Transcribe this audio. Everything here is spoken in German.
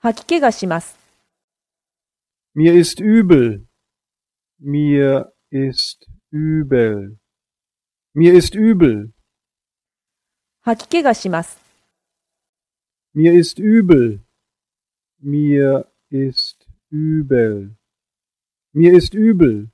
吐き気がします。Mir ist übel. Mir ist übel. Mir ist übel. 吐き気がします。Mir ist übel. Mir ist übel. Mir ist übel.